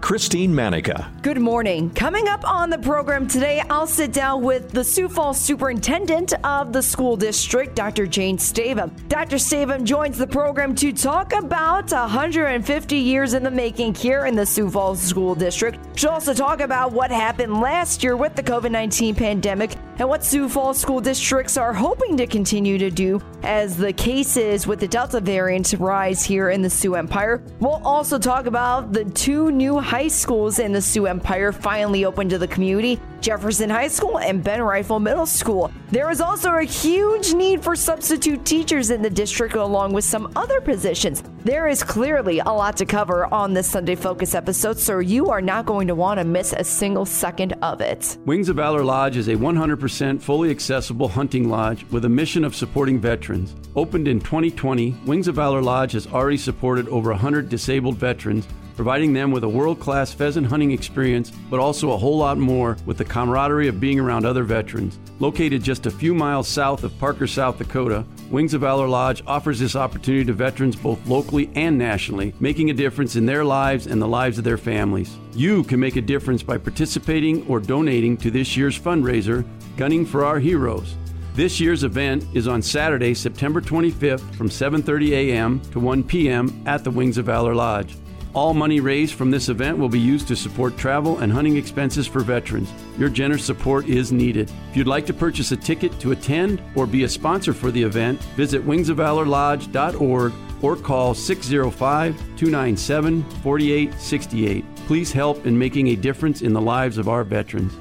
Christine Manica. Good morning. Coming up on the program today, I'll sit down with the Sioux Falls Superintendent of the school district, Dr. Jane Stavem. Dr. Stavem joins the program to talk about 150 years in the making here in the Sioux Falls School District. She'll also talk about what happened last year with the COVID 19 pandemic and what Sioux Falls school districts are hoping to continue to do as the cases with the Delta variant rise here in the Sioux Empire. We'll also talk about the two new high schools in the Sioux Empire finally open to the community Jefferson High School and Ben Reifel Middle School. There is also a huge need for substitute teachers in the district, along with some other positions. There is clearly a lot to cover on this Sunday Focus episode, so you are not going to want to miss a single second of it. Wings of Valor Lodge is a 100% fully accessible hunting lodge with a mission of supporting veterans. Opened in 2020, Wings of Valor Lodge has already supported over 100 disabled veterans providing them with a world class pheasant hunting experience, but also a whole lot more with the camaraderie of being around other veterans. Located just a few miles south of Parker, South Dakota, Wings of Valor Lodge offers this opportunity to veterans both locally and nationally, making a difference in their lives and the lives of their families. You can make a difference by participating or donating to this year's fundraiser, Gunning for Our Heroes. This year's event is on Saturday, September 25th from 7:30 a.m. to 1 p.m. at the Wings of Valor Lodge. All money raised from this event will be used to support travel and hunting expenses for veterans. Your generous support is needed. If you'd like to purchase a ticket to attend or be a sponsor for the event, visit wingsofvalorlodge.org or call 605 297 4868. Please help in making a difference in the lives of our veterans.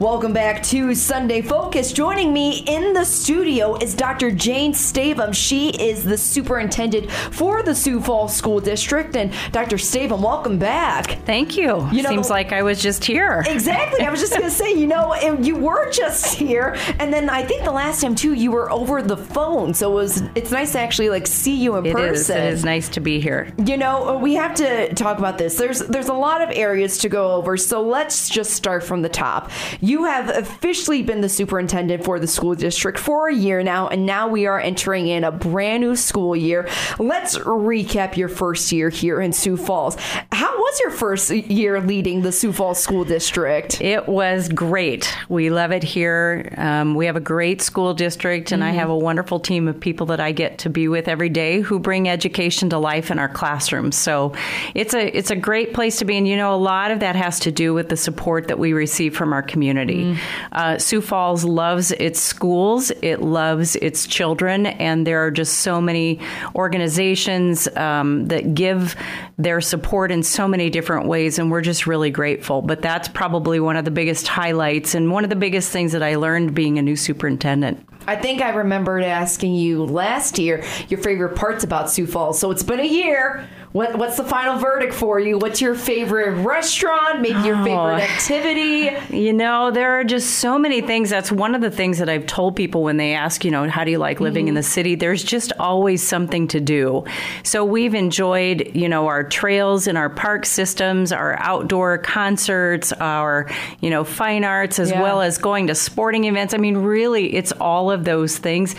Welcome back to Sunday Focus. Joining me in the studio is Dr. Jane Stavem. She is the superintendent for the Sioux Falls School District. And Dr. Stavem, welcome back. Thank you. you know, Seems like I was just here. Exactly. I was just going to say, you know, you were just here, and then I think the last time too, you were over the phone. So it was. It's nice to actually like see you in it person. Is. It is nice to be here. You know, we have to talk about this. There's there's a lot of areas to go over. So let's just start from the top. You have officially been the superintendent for the school district for a year now, and now we are entering in a brand new school year. Let's recap your first year here in Sioux Falls. How was your first year leading the Sioux Falls School District? It was great. We love it here. Um, we have a great school district, and mm-hmm. I have a wonderful team of people that I get to be with every day who bring education to life in our classrooms. So it's a it's a great place to be, and you know a lot of that has to do with the support that we receive from our community. Mm-hmm. Uh, Sioux Falls loves its schools, it loves its children, and there are just so many organizations um, that give their support in so many different ways, and we're just really grateful. But that's probably one of the biggest highlights and one of the biggest things that I learned being a new superintendent. I think I remembered asking you last year your favorite parts about Sioux Falls. So it's been a year. What, what's the final verdict for you? What's your favorite restaurant? Maybe your favorite oh. activity? You know, there are just so many things. That's one of the things that I've told people when they ask, you know, how do you like living mm-hmm. in the city? There's just always something to do. So we've enjoyed, you know, our trails and our park systems, our outdoor concerts, our, you know, fine arts, as yeah. well as going to sporting events. I mean, really, it's all of those things.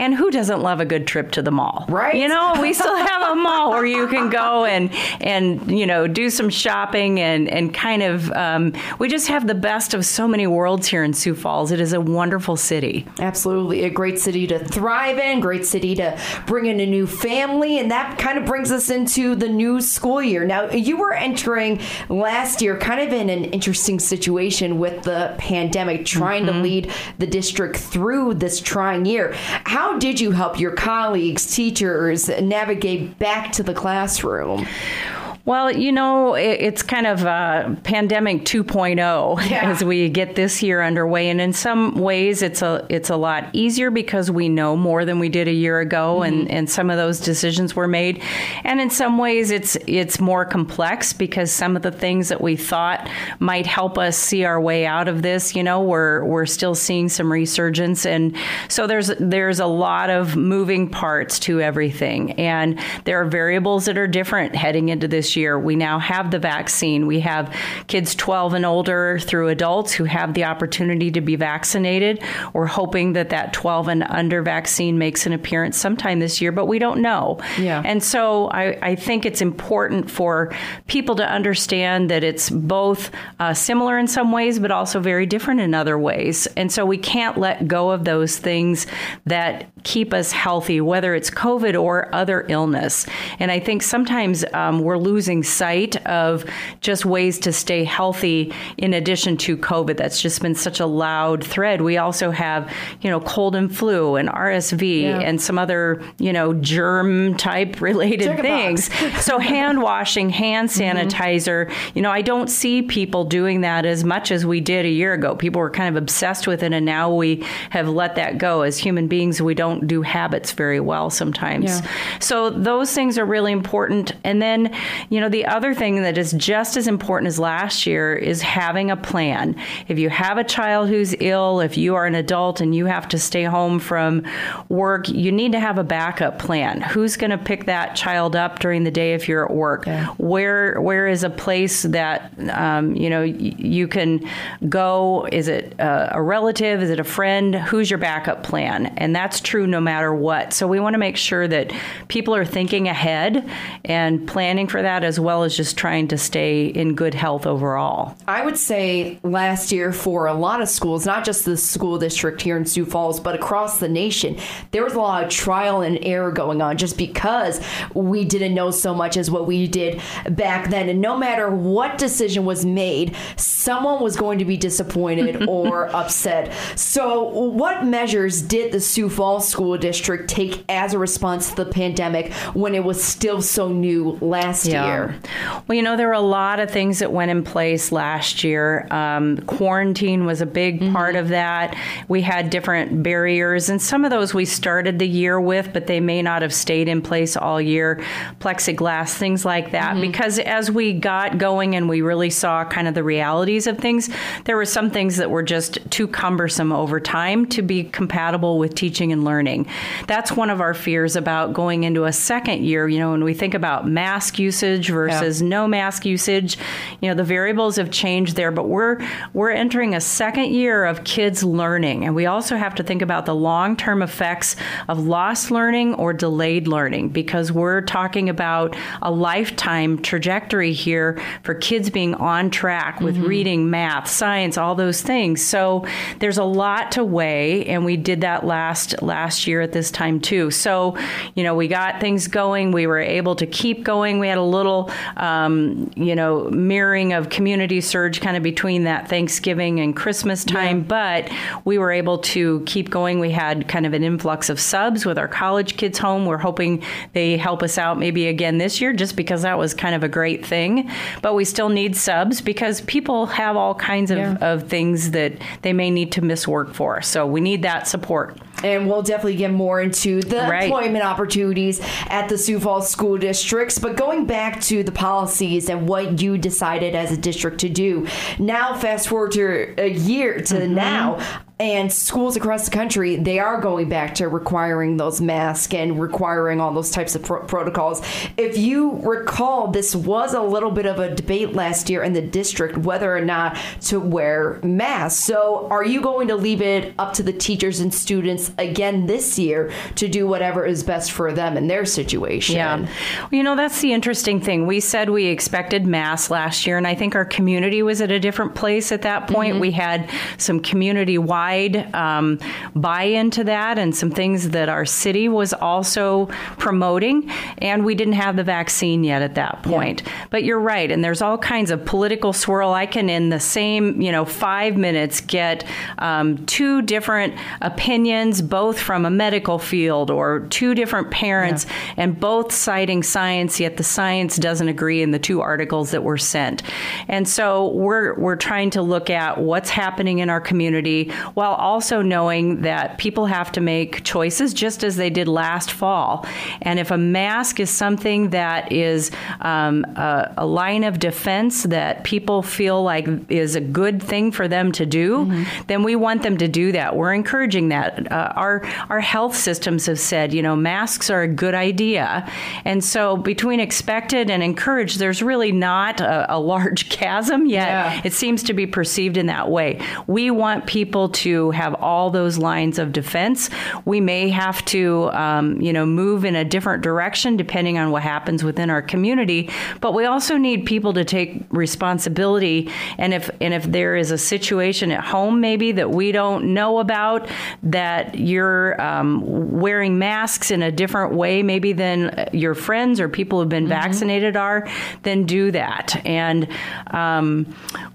And who doesn't love a good trip to the mall? Right. You know, we still have a mall where you can go and and you know do some shopping and and kind of um, we just have the best of so many worlds here in Sioux Falls. It is a wonderful city. Absolutely, a great city to thrive in, great city to bring in a new family, and that kind of brings us into the new school year. Now, you were entering last year kind of in an interesting situation with the pandemic, trying mm-hmm. to lead the district through this trying year. How how did you help your colleagues, teachers, navigate back to the classroom? Well, you know, it's kind of a pandemic 2.0 yeah. as we get this year underway, and in some ways, it's a it's a lot easier because we know more than we did a year ago, mm-hmm. and, and some of those decisions were made, and in some ways, it's it's more complex because some of the things that we thought might help us see our way out of this, you know, we're we're still seeing some resurgence, and so there's there's a lot of moving parts to everything, and there are variables that are different heading into this year. We now have the vaccine. We have kids 12 and older through adults who have the opportunity to be vaccinated. We're hoping that that 12 and under vaccine makes an appearance sometime this year, but we don't know. Yeah. And so I, I think it's important for people to understand that it's both uh, similar in some ways, but also very different in other ways. And so we can't let go of those things that keep us healthy, whether it's COVID or other illness. And I think sometimes um, we're losing sight of just ways to stay healthy in addition to COVID. That's just been such a loud thread. We also have, you know, cold and flu and RSV yeah. and some other, you know, germ type related things. so hand washing, hand mm-hmm. sanitizer, mm-hmm. you know, I don't see people doing that as much as we did a year ago. People were kind of obsessed with it and now we have let that go. As human beings, we don't do habits very well sometimes. Yeah. So those things are really important. And then, you know, the other thing that is just as important as last year is having a plan. If you have a child who's ill, if you are an adult and you have to stay home from work, you need to have a backup plan. Who's going to pick that child up during the day if you're at work? Where where is a place that um, you know y- you can go? Is it a, a relative? Is it a friend? Who's your backup plan? And that's true no matter what. So we want to make sure that people are thinking ahead and planning for that as well as just trying to stay in good health overall. I would say last year for a lot of schools, not just the school district here in Sioux Falls, but across the nation, there was a lot of trial and error going on just because we didn't know so much as what we did back then. And no matter what decision was made, someone was going to be disappointed or upset. So, what measures did the Sioux Falls School District take as a response to the pandemic when it was still so new last yeah. year? Well, you know, there were a lot of things that went in place last year. Um, quarantine was a big mm-hmm. part of that. We had different barriers, and some of those we started the year with, but they may not have stayed in place all year. Plexiglass, things like that. Mm-hmm. Because as we got going and we really saw kind of the realities of things, there were some things that were just too cumbersome over time to be compatible with teaching and learning learning. That's one of our fears about going into a second year. You know, when we think about mask usage versus yeah. no mask usage, you know, the variables have changed there, but we're we're entering a second year of kids learning. And we also have to think about the long-term effects of lost learning or delayed learning because we're talking about a lifetime trajectory here for kids being on track with mm-hmm. reading, math, science, all those things. So there's a lot to weigh and we did that last last year at this time too. So, you know, we got things going. We were able to keep going. We had a little, um, you know, mirroring of community surge kind of between that Thanksgiving and Christmas time, yeah. but we were able to keep going. We had kind of an influx of subs with our college kids home. We're hoping they help us out maybe again this year just because that was kind of a great thing. But we still need subs because people have all kinds of, yeah. of things that they may need to miss work for. So we need that support. And we'll definitely get more into the right. employment opportunities at the Sioux Falls school districts. But going back to the policies and what you decided as a district to do, now fast forward to a year to mm-hmm. now, and schools across the country they are going back to requiring those masks and requiring all those types of pro- protocols. If you recall this was a little bit of a debate last year in the district whether or not to wear masks. So are you going to leave it up to the teachers and students again this year to do whatever is best for them in their situation? Yeah. Well, you know that's the interesting thing. We said we expected masks last year and i think our community was at a different place at that point. Mm-hmm. we had some community wide wide um, buy into that and some things that our city was also promoting. And we didn't have the vaccine yet at that point. Yeah. But you're right. And there's all kinds of political swirl. I can, in the same, you know, five minutes, get um, two different opinions, both from a medical field or two different parents, yeah. and both citing science, yet the science doesn't agree in the two articles that were sent. And so we're, we're trying to look at what's happening in our community while also knowing that people have to make choices just as they did last fall. And if a mask is something that is um, a, a, line of defense that people feel like is a good thing for them to do, mm-hmm. then we want them to do that. We're encouraging that. Uh, our our health systems have said, you know, masks are a good idea, and so between expected and encouraged, there's really not a, a large chasm yet. Yeah. It seems to be perceived in that way. We want people to have all those lines of defense. We may have to, um, you know, move in a different direction depending on what happens within our community, but we also need people to take responsibility. And if and if there is a situation at home maybe that we don't know about, that you're um, wearing masks in a different way maybe than your friends or people who've been mm-hmm. vaccinated are, then do that. And um,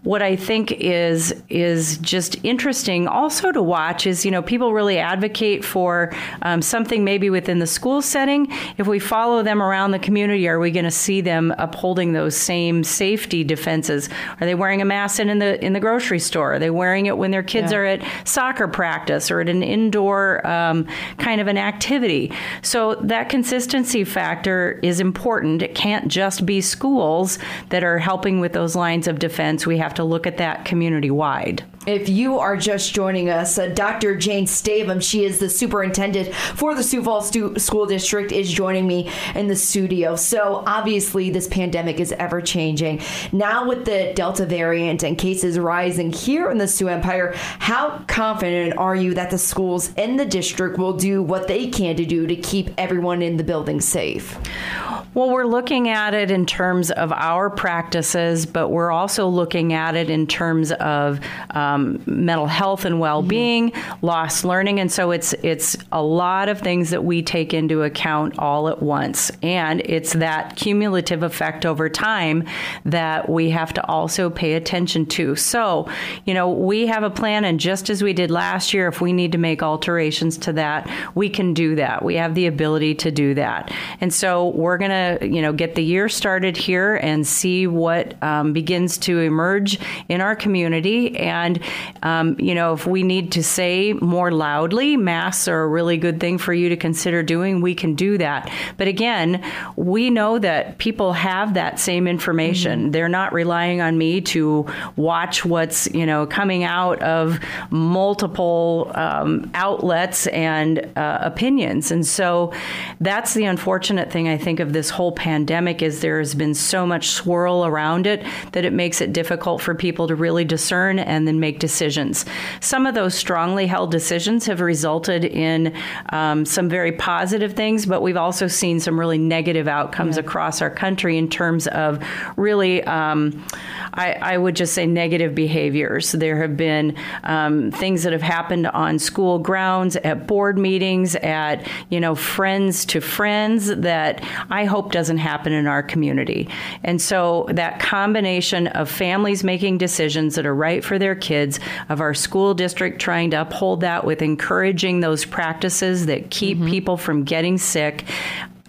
what I think is is just interesting also to watch is you know people really advocate for um, something maybe within the school setting. If we follow them around the community, are we going to see them upholding those same safety defenses? Are they wearing a mask in the in the grocery store? Are they wearing it when their kids yeah. are at soccer practice or at an indoor um, kind of an activity? So that consistency factor is important. It can't just be schools that are helping with those lines of defense. We have to look at that community wide. If you are just joining us, uh, Dr. Jane Stavem, she is the superintendent for the Sioux Falls Stu- School District, is joining me in the studio. So obviously, this pandemic is ever changing. Now, with the Delta variant and cases rising here in the Sioux Empire, how confident are you that the schools in the district will do what they can to do to keep everyone in the building safe? Well, we're looking at it in terms of our practices, but we're also looking at it in terms of um, mental health and well-being, mm-hmm. lost learning, and so it's it's a lot of things that we take into account all at once, and it's that cumulative effect over time that we have to also pay attention to. So, you know, we have a plan, and just as we did last year, if we need to make alterations to that, we can do that. We have the ability to do that, and so we're to you know get the year started here and see what um, begins to emerge in our community. And um, you know, if we need to say more loudly, masks are a really good thing for you to consider doing. We can do that. But again, we know that people have that same information. Mm-hmm. They're not relying on me to watch what's you know coming out of multiple um, outlets and uh, opinions. And so that's the unfortunate thing I think of this whole pandemic is there has been so much swirl around it that it makes it difficult for people to really discern and then make decisions. Some of those strongly held decisions have resulted in um, some very positive things, but we've also seen some really negative outcomes yeah. across our country in terms of really, um, I, I, would just say, negative behaviors. There have been um, things that have happened on school grounds, at board meetings, at you know friends to friends that I hope doesn't happen in our community. And so that combination of families making decisions that are right for their kids, of our school district trying to uphold that with encouraging those practices that keep mm-hmm. people from getting sick,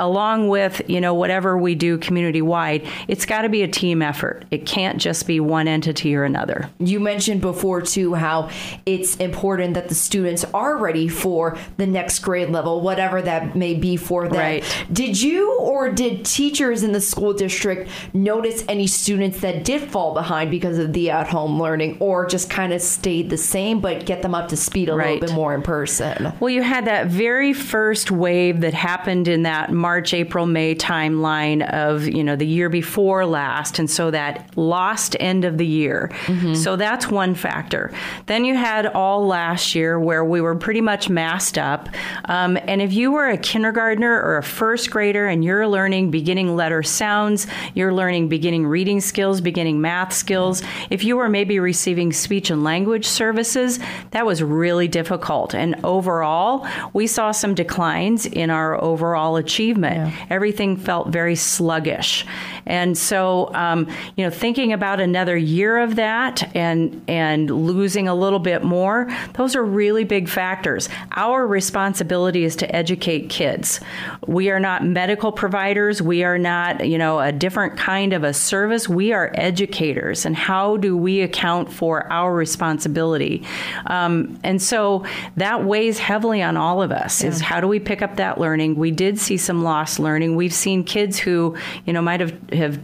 along with you know whatever we do community wide it's got to be a team effort it can't just be one entity or another you mentioned before too how it's important that the students are ready for the next grade level whatever that may be for them right. did you or did teachers in the school district notice any students that did fall behind because of the at home learning or just kind of stayed the same but get them up to speed a right. little bit more in person well you had that very first wave that happened in that March, April, May timeline of, you know, the year before last. And so that lost end of the year. Mm-hmm. So that's one factor. Then you had all last year where we were pretty much masked up. Um, and if you were a kindergartner or a first grader and you're learning beginning letter sounds, you're learning beginning reading skills, beginning math skills, if you were maybe receiving speech and language services, that was really difficult. And overall, we saw some declines in our overall achievement. Yeah. Everything felt very sluggish. And so, um, you know, thinking about another year of that and and losing a little bit more, those are really big factors. Our responsibility is to educate kids. We are not medical providers. We are not, you know, a different kind of a service. We are educators. And how do we account for our responsibility? Um, and so that weighs heavily on all of us. Yeah. Is how do we pick up that learning? We did see some lost learning. We've seen kids who, you know, might have have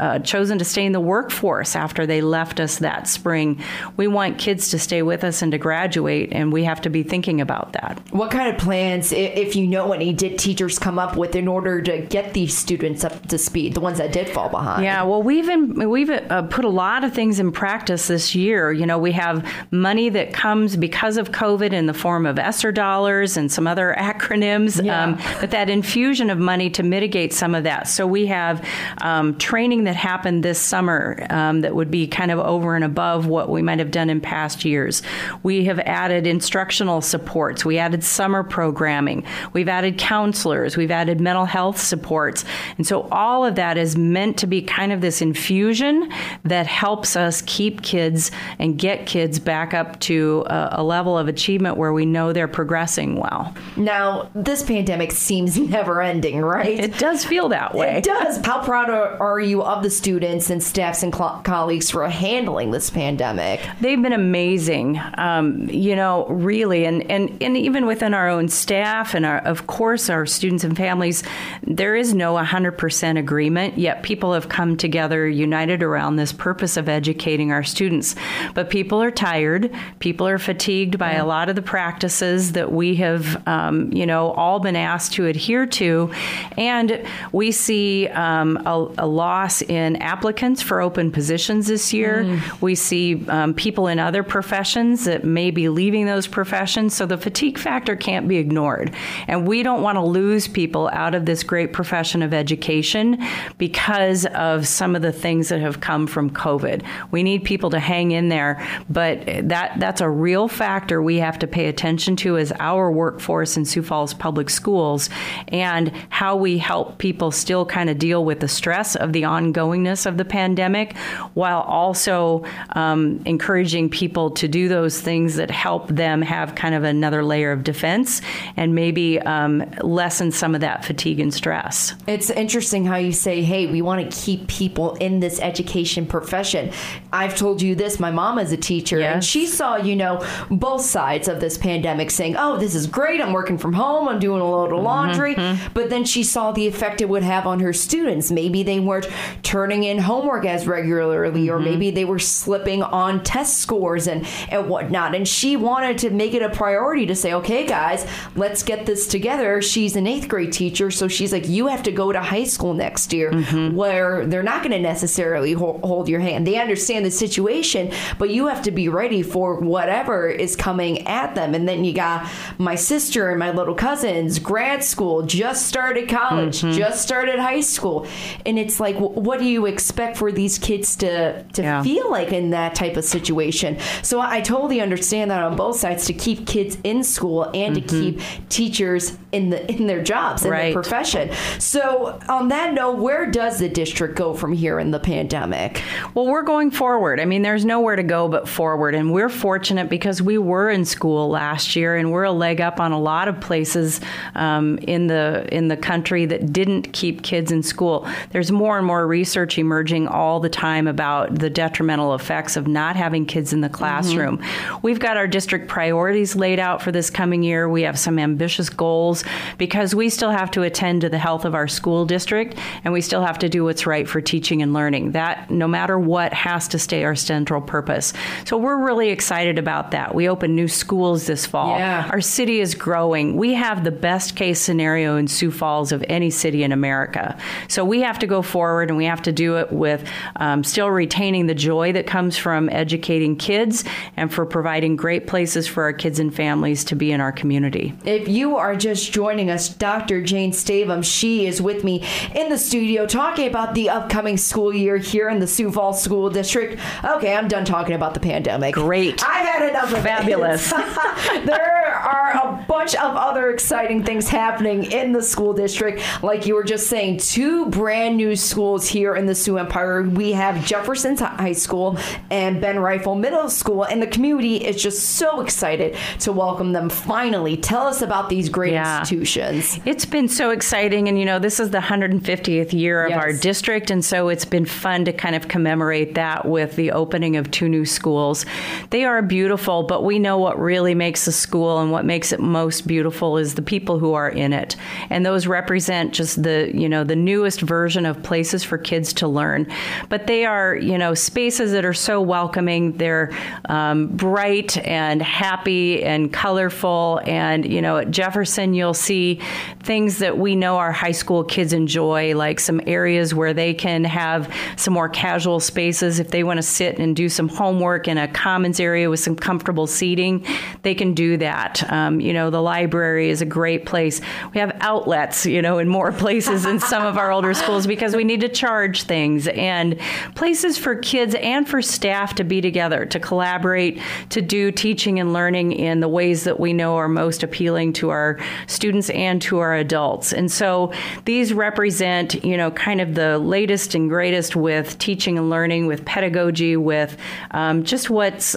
uh, chosen to stay in the workforce after they left us that spring. We want kids to stay with us and to graduate, and we have to be thinking about that. What kind of plans, if you know any, did teachers come up with in order to get these students up to speed, the ones that did fall behind? Yeah, well, we've in, we've uh, put a lot of things in practice this year. You know, we have money that comes because of COVID in the form of ESSER dollars and some other acronyms, yeah. um, but that infusion of money to mitigate some of that. So we have um, training that happened this summer um, that would be kind of over and above what we might have done in past years. We have added instructional supports. We added summer programming. We've added counselors. We've added mental health supports. And so all of that is meant to be kind of this infusion that helps us keep kids and get kids back up to a, a level of achievement where we know they're progressing well. Now, this pandemic seems never ending, right? It does feel that way. It does. How proud are, you of the students and staffs and cl- colleagues for handling this pandemic? They've been amazing, um, you know, really. And, and, and even within our own staff and, our, of course, our students and families, there is no 100% agreement, yet people have come together united around this purpose of educating our students. But people are tired, people are fatigued by yeah. a lot of the practices that we have, um, you know, all been asked to adhere to. And we see um, a, a loss in applicants for open positions this year. Mm. We see um, people in other professions that may be leaving those professions. So the fatigue factor can't be ignored. And we don't want to lose people out of this great profession of education because of some of the things that have come from COVID. We need people to hang in there, but that that's a real factor we have to pay attention to as our workforce in Sioux Falls Public Schools and how we help people still kind of deal with the stress of the ongoing ongoingness of the pandemic while also um, encouraging people to do those things that help them have kind of another layer of defense and maybe um, lessen some of that fatigue and stress. It's interesting how you say, hey, we want to keep people in this education profession. I've told you this, my mom is a teacher, yes. and she saw, you know, both sides of this pandemic saying, oh, this is great. I'm working from home. I'm doing a load of laundry. Mm-hmm. But then she saw the effect it would have on her students. Maybe they weren't turning in homework as regularly, mm-hmm. or maybe they were slipping on test scores and, and whatnot. And she wanted to make it a priority to say, okay, guys, let's get this together. She's an eighth grade teacher, so she's like, you have to go to high school next year mm-hmm. where they're not going to necessarily hold, hold your hand. They understand the situation, but you have to be ready for whatever is coming at them. And then you got my sister and my little cousins, grad school, just started college, mm-hmm. just started high school. And it's like, what do you expect for these kids to to yeah. feel like in that type of situation? So I totally understand that on both sides to keep kids in school and mm-hmm. to keep teachers in the in their jobs in right. their profession. So on that note, where does the district go from here in the pandemic? Well, we're going forward. I mean, there's nowhere to go but forward, and we're fortunate because we were in school last year, and we're a leg up on a lot of places um, in the in the country that didn't keep kids in school. There's more and more research emerging all the time about the detrimental effects of not having kids in the classroom. Mm-hmm. We've got our district priorities laid out for this coming year. We have some ambitious goals because we still have to attend to the health of our school district and we still have to do what's right for teaching and learning. That, no matter what, has to stay our central purpose. So we're really excited about that. We open new schools this fall. Yeah. Our city is growing. We have the best case scenario in Sioux Falls of any city in America. So we have to go forward and we have to do it with um, still retaining the joy that comes from educating kids and for providing great places for our kids and families to be in our community. If you are just joining us, Dr. Jane Stavem, she is with me in the studio talking about the upcoming school year here in the Sioux Falls School District. Okay, I'm done talking about the pandemic. Great. I've had enough of Fabulous. there are a bunch of other exciting things happening in the school district. Like you were just saying, two brand new schools here in the Sioux Empire. We have Jefferson High School and Ben Reifel Middle School, and the community is just so excited to welcome them finally. Tell us about these great Yeah. institutions. It's been so exciting. And, you know, this is the 150th year of Yes. our district. And so it's been fun to kind of commemorate that with the opening of two new schools. They are beautiful, but we know what really makes a school and what makes it most beautiful is the people who are in it. And those represent just the, you know, the newest version of places for kids to learn. But they are, you know, spaces that are so welcoming. They're um, bright and happy and colorful. And, you know, at Jefferson, you'll see things that we know our high school kids enjoy, like some areas where they can have some more casual spaces. If they want to sit and do some homework in a commons area with some comfortable seating, they can do that. Um, you know, the library is a great place. We have outlets, you know, in more places in some of our older schools because we need to charge things and places for kids and for staff to be together, to collaborate, to do teaching and learning in the ways that we know are most appealing to our students and to our adults. And so these represent, you know, kind of the latest and greatest with teaching and learning, with pedagogy, with um, just what's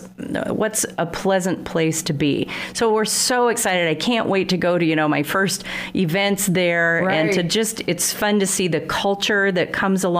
what's a pleasant place to be. So we're so excited. I can't wait to go to you know my first events there and to just it's fun to see the culture that comes along.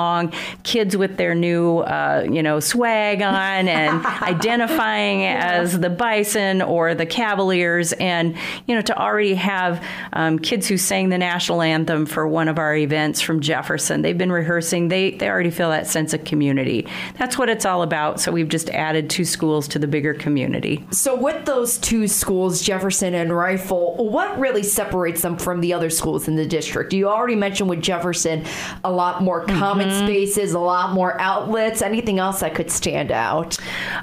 Kids with their new uh, you know swag on and identifying as the Bison or the Cavaliers, and you know to already have um, kids who sang the national anthem for one of our events from Jefferson. They've been rehearsing. They they already feel that sense of community. That's what it's all about. So we've just added two schools to the bigger community. So, with those two schools, Jefferson and Reifel, what really separates them from the other schools in the district? You already mentioned with Jefferson a lot more common Mm-hmm. spaces, a lot more outlets. Anything else that could stand out?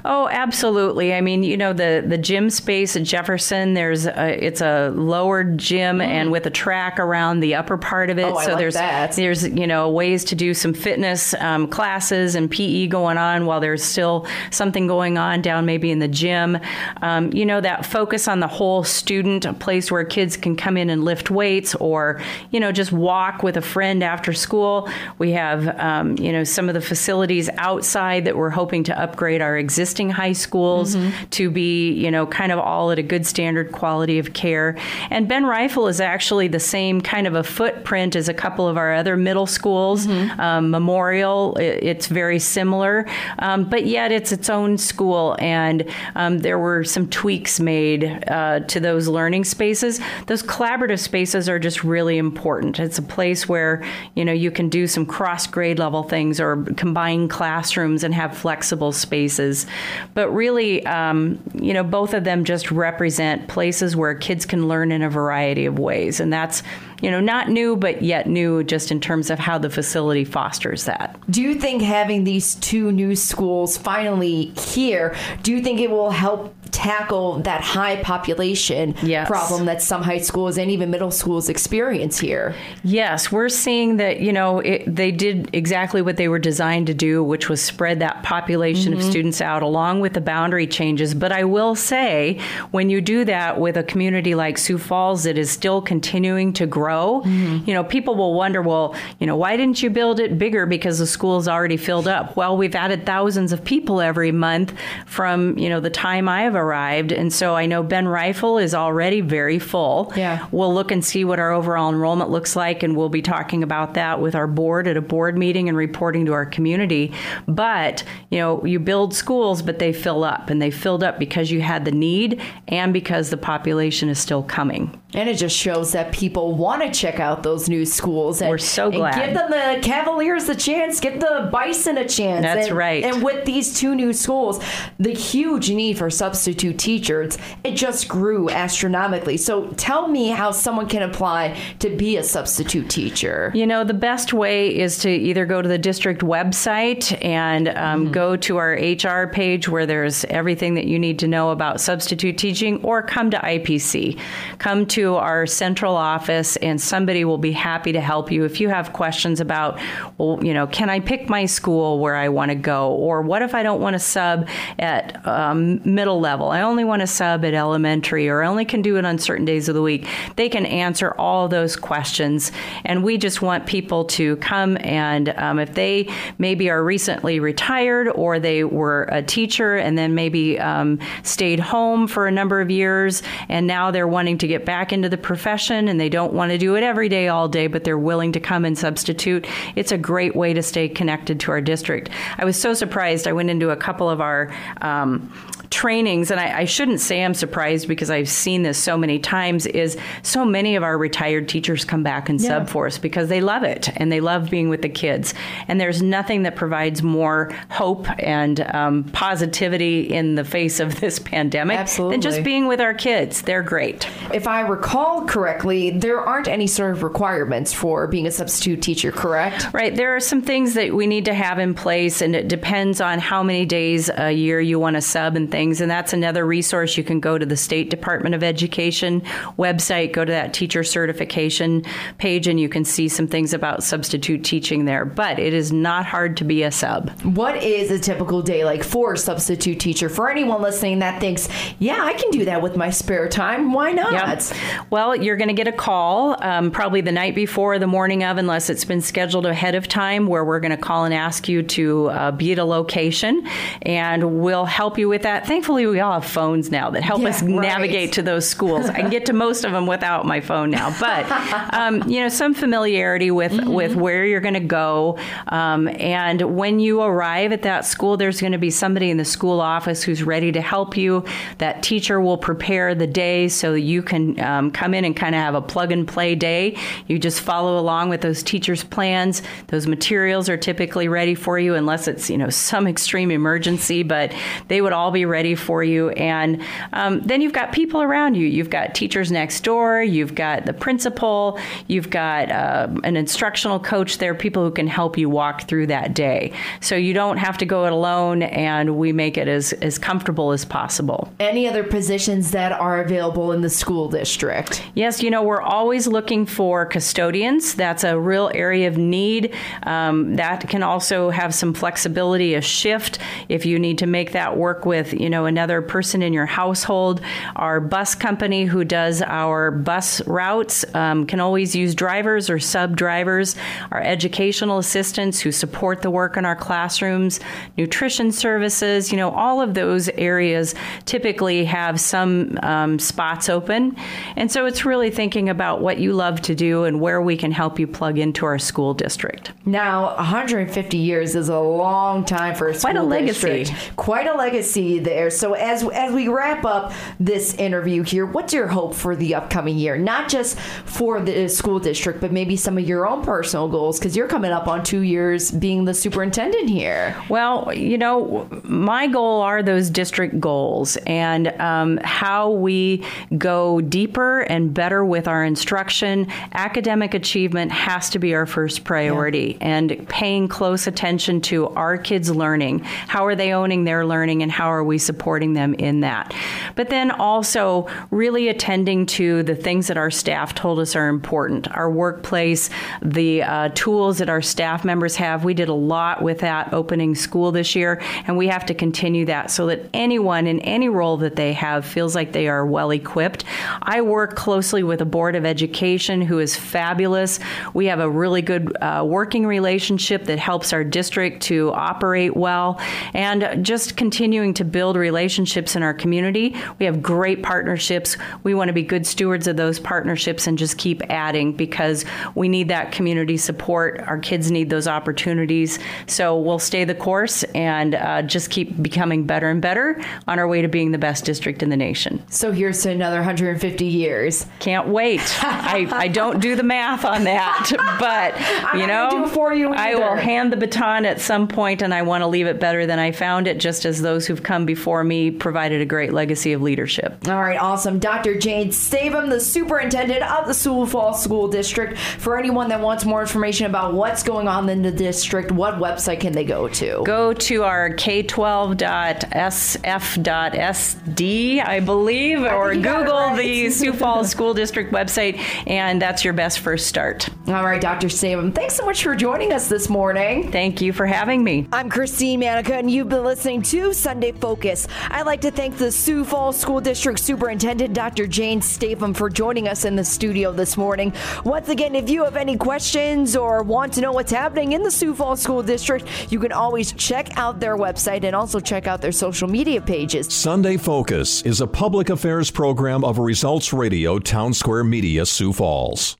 Oh, absolutely. I mean, you know, the the gym space at Jefferson, there's a, it's a lower gym and with a track around the upper part of it. Oh, so like there's that. there's you know ways to do some fitness um, classes and PE going on while there's still something going on down maybe in the gym. Um, you know, that focus on the whole student, a place where kids can come in and lift weights or you know just walk with a friend after school. We have um, you know some of the facilities outside that we're hoping to upgrade our existing high schools to be you know kind of all at a good standard quality of care. And Ben Reifel is actually the same kind of a footprint as a couple of our other middle schools. Um, Memorial, i- it's very similar, um, but yet it's its own school. And um, there were some tweaks made uh, to those learning spaces. Those collaborative spaces are just really important. It's a place where you know you can do some cross grade level things or combine classrooms and have flexible spaces. But really, um, you know, both of them just represent places where kids can learn in a variety of ways, and that's you know not new, but yet new just in terms of how the facility fosters that. Do you think having these two new schools finally here, do you think it will help tackle that high population Yes. problem that some high schools and even middle schools experience here? Yes, we're seeing that, you know, it, they did exactly what they were designed to do, which was spread that population of mm-hmm. students out along with the boundary changes. But I will say, when you do that with a community like Sioux Falls that is still continuing to grow, Mm-hmm. you know, people will wonder, well, you know, why didn't you build it bigger because the school's already filled up? Well, we've added thousands of people every month from, you know, the time I have arrived. And so I know Ben Reifel is already very full. Yeah. We'll look and see what our overall enrollment looks like, and we'll be talking about that with our board at a board meeting and reporting to our community. But, you know, you build schools, but they fill up, and they filled up because you had the need and because the population is still coming. And it just shows that people want to check out those new schools. And, We're so glad. Give them the Cavaliers a chance, give the Bison a chance. That's and, right. And with these two new schools, the huge need for substitute teachers, it just grew astronomically. So tell me how someone can apply to be a substitute teacher. You know, the best way is to either go to the district website and um, go to our HR page where there's everything that you need to know about substitute teaching, or come to IPC. Come to our central office, and somebody will be happy to help you if you have questions about, well, you know, can I pick my school where I want to go, or what if I don't want to sub at um, middle level? I only want to sub at elementary, or I only can do it on certain days of the week. They can answer all those questions, and we just want people to come and um, if they maybe are recently retired or they were a teacher and then maybe um, stayed home for a number of years and now they're wanting to get back into the profession and they don't want to do it every day all day but they're willing to come and substitute. It's a great way to stay connected to our district. I was so surprised. I went into a couple of our um, trainings, and I, I, shouldn't say I'm surprised because I've seen this so many times, is so many of our retired teachers come back and yeah. sub for us because they love it and they love being with the kids. And there's nothing that provides more hope and um, positivity in the face of this pandemic Absolutely. than just being with our kids. They're great. If I recall correctly, there aren't any sort of requirements for being a substitute teacher, correct? Right. There are some things that we need to have in place, and it depends on how many days a year you want to sub and things. And that's another resource. You can go to the State Department of Education website, go to that teacher certification page, and you can see some things about substitute teaching there. But it is not hard to be a sub. What is a typical day like for a substitute teacher? For anyone listening that thinks, yeah, I can do that with my spare time, why not? Yep. Well, you're going to get a call um, probably the night before, the morning of, unless it's been scheduled ahead of time, where we're going to call and ask you to uh, be at a location, and we'll help you with that. Thankfully, we all have phones now that help yeah, us right. navigate to those schools. I can get to most of them without my phone now, but um, you know, some familiarity with mm-hmm. with where you're going to go, um, and when you arrive at that school, there's going to be somebody in the school office who's ready to help you. That teacher will prepare the day so that you can um, come in and kind of have a plug and play day. You just follow along with those teachers' plans. Those materials are typically ready for you, unless it's you know some extreme emergency, but they would all be ready for you. And um, then you've got people around you. You've got teachers next door. You've got the principal. You've got uh, an instructional coach there. People who can help you walk through that day. So you don't have to go it alone, and we make it as as comfortable as possible. Any other positions that are available in the school district? Yes, you know, we're always looking for custodians. That's a real area of need. Um, that can also have some flexibility, a shift if you need to make that work with, you know, another person in your household. Our bus company who does our bus routes um, can always use drivers or sub drivers. Our educational assistants who support the work in our classrooms, nutrition services, you know, all of those areas typically have some um, spots open. And so it's really thinking about what you love to do and where we can help you plug into our school district. Now, 150 years is a long time for a Quite a legacy. District. Quite a legacy there. So as as we wrap up this interview here, what's your hope for the upcoming year? Not just for the school district, but maybe some of your own personal goals because you're coming up on 2 years being the superintendent here. Well, you know, my goal are those district goals and um, how we go deeper and better with our instruction. Academic achievement has to be our first priority yeah. and paying close attention to our kids' learning. How are they owning their learning and how are we supporting them in that? But then also really attending to the things that our staff told us are important our workplace, the uh, tools that our staff members have. We did a lot with that opening school this year, and we have to continue that so that anyone in any role that they have feels like they are well equipped. I work closely with a board of education who is fabulous. We have a really good uh, working relationship that helps our district to operate well, and just continuing to build build relationships in our community. We have great partnerships. We want to be good stewards of those partnerships and just keep adding because we need that community support. Our kids need those opportunities. So we'll stay the course and uh, just keep becoming better and better on our way to being the best district in the nation. So here's to another 150 years. Can't wait. I, I don't do the math on that, but you know, for you I will hand the baton at some point, and I want to leave it better than I found it. Just as those who've come before me provided a great legacy of leadership. All right, awesome. Dr. Jane Stavem, the superintendent of the Sioux Falls School District. For anyone that wants more information about what's going on in the district, what website can they go to? Go to our k12.sf.sd, I believe, I or Google right. the Sioux Falls School District website, and that's your best first start. All right, Dr. Stavem, thanks so much for joining us this morning. Thank you for having me. I'm Christine Manica, and you've been listening to Sunday Focus. I'd like to thank the Sioux Falls School District Superintendent, Dr. Jane Stavem, for joining us in the studio this morning. Once again, if you have any questions or want to know what's happening in the Sioux Falls School District, you can always check out their website and also check out their social media pages. Sunday Focus is a public affairs program of Results Radio Town Square Media, Sioux Falls.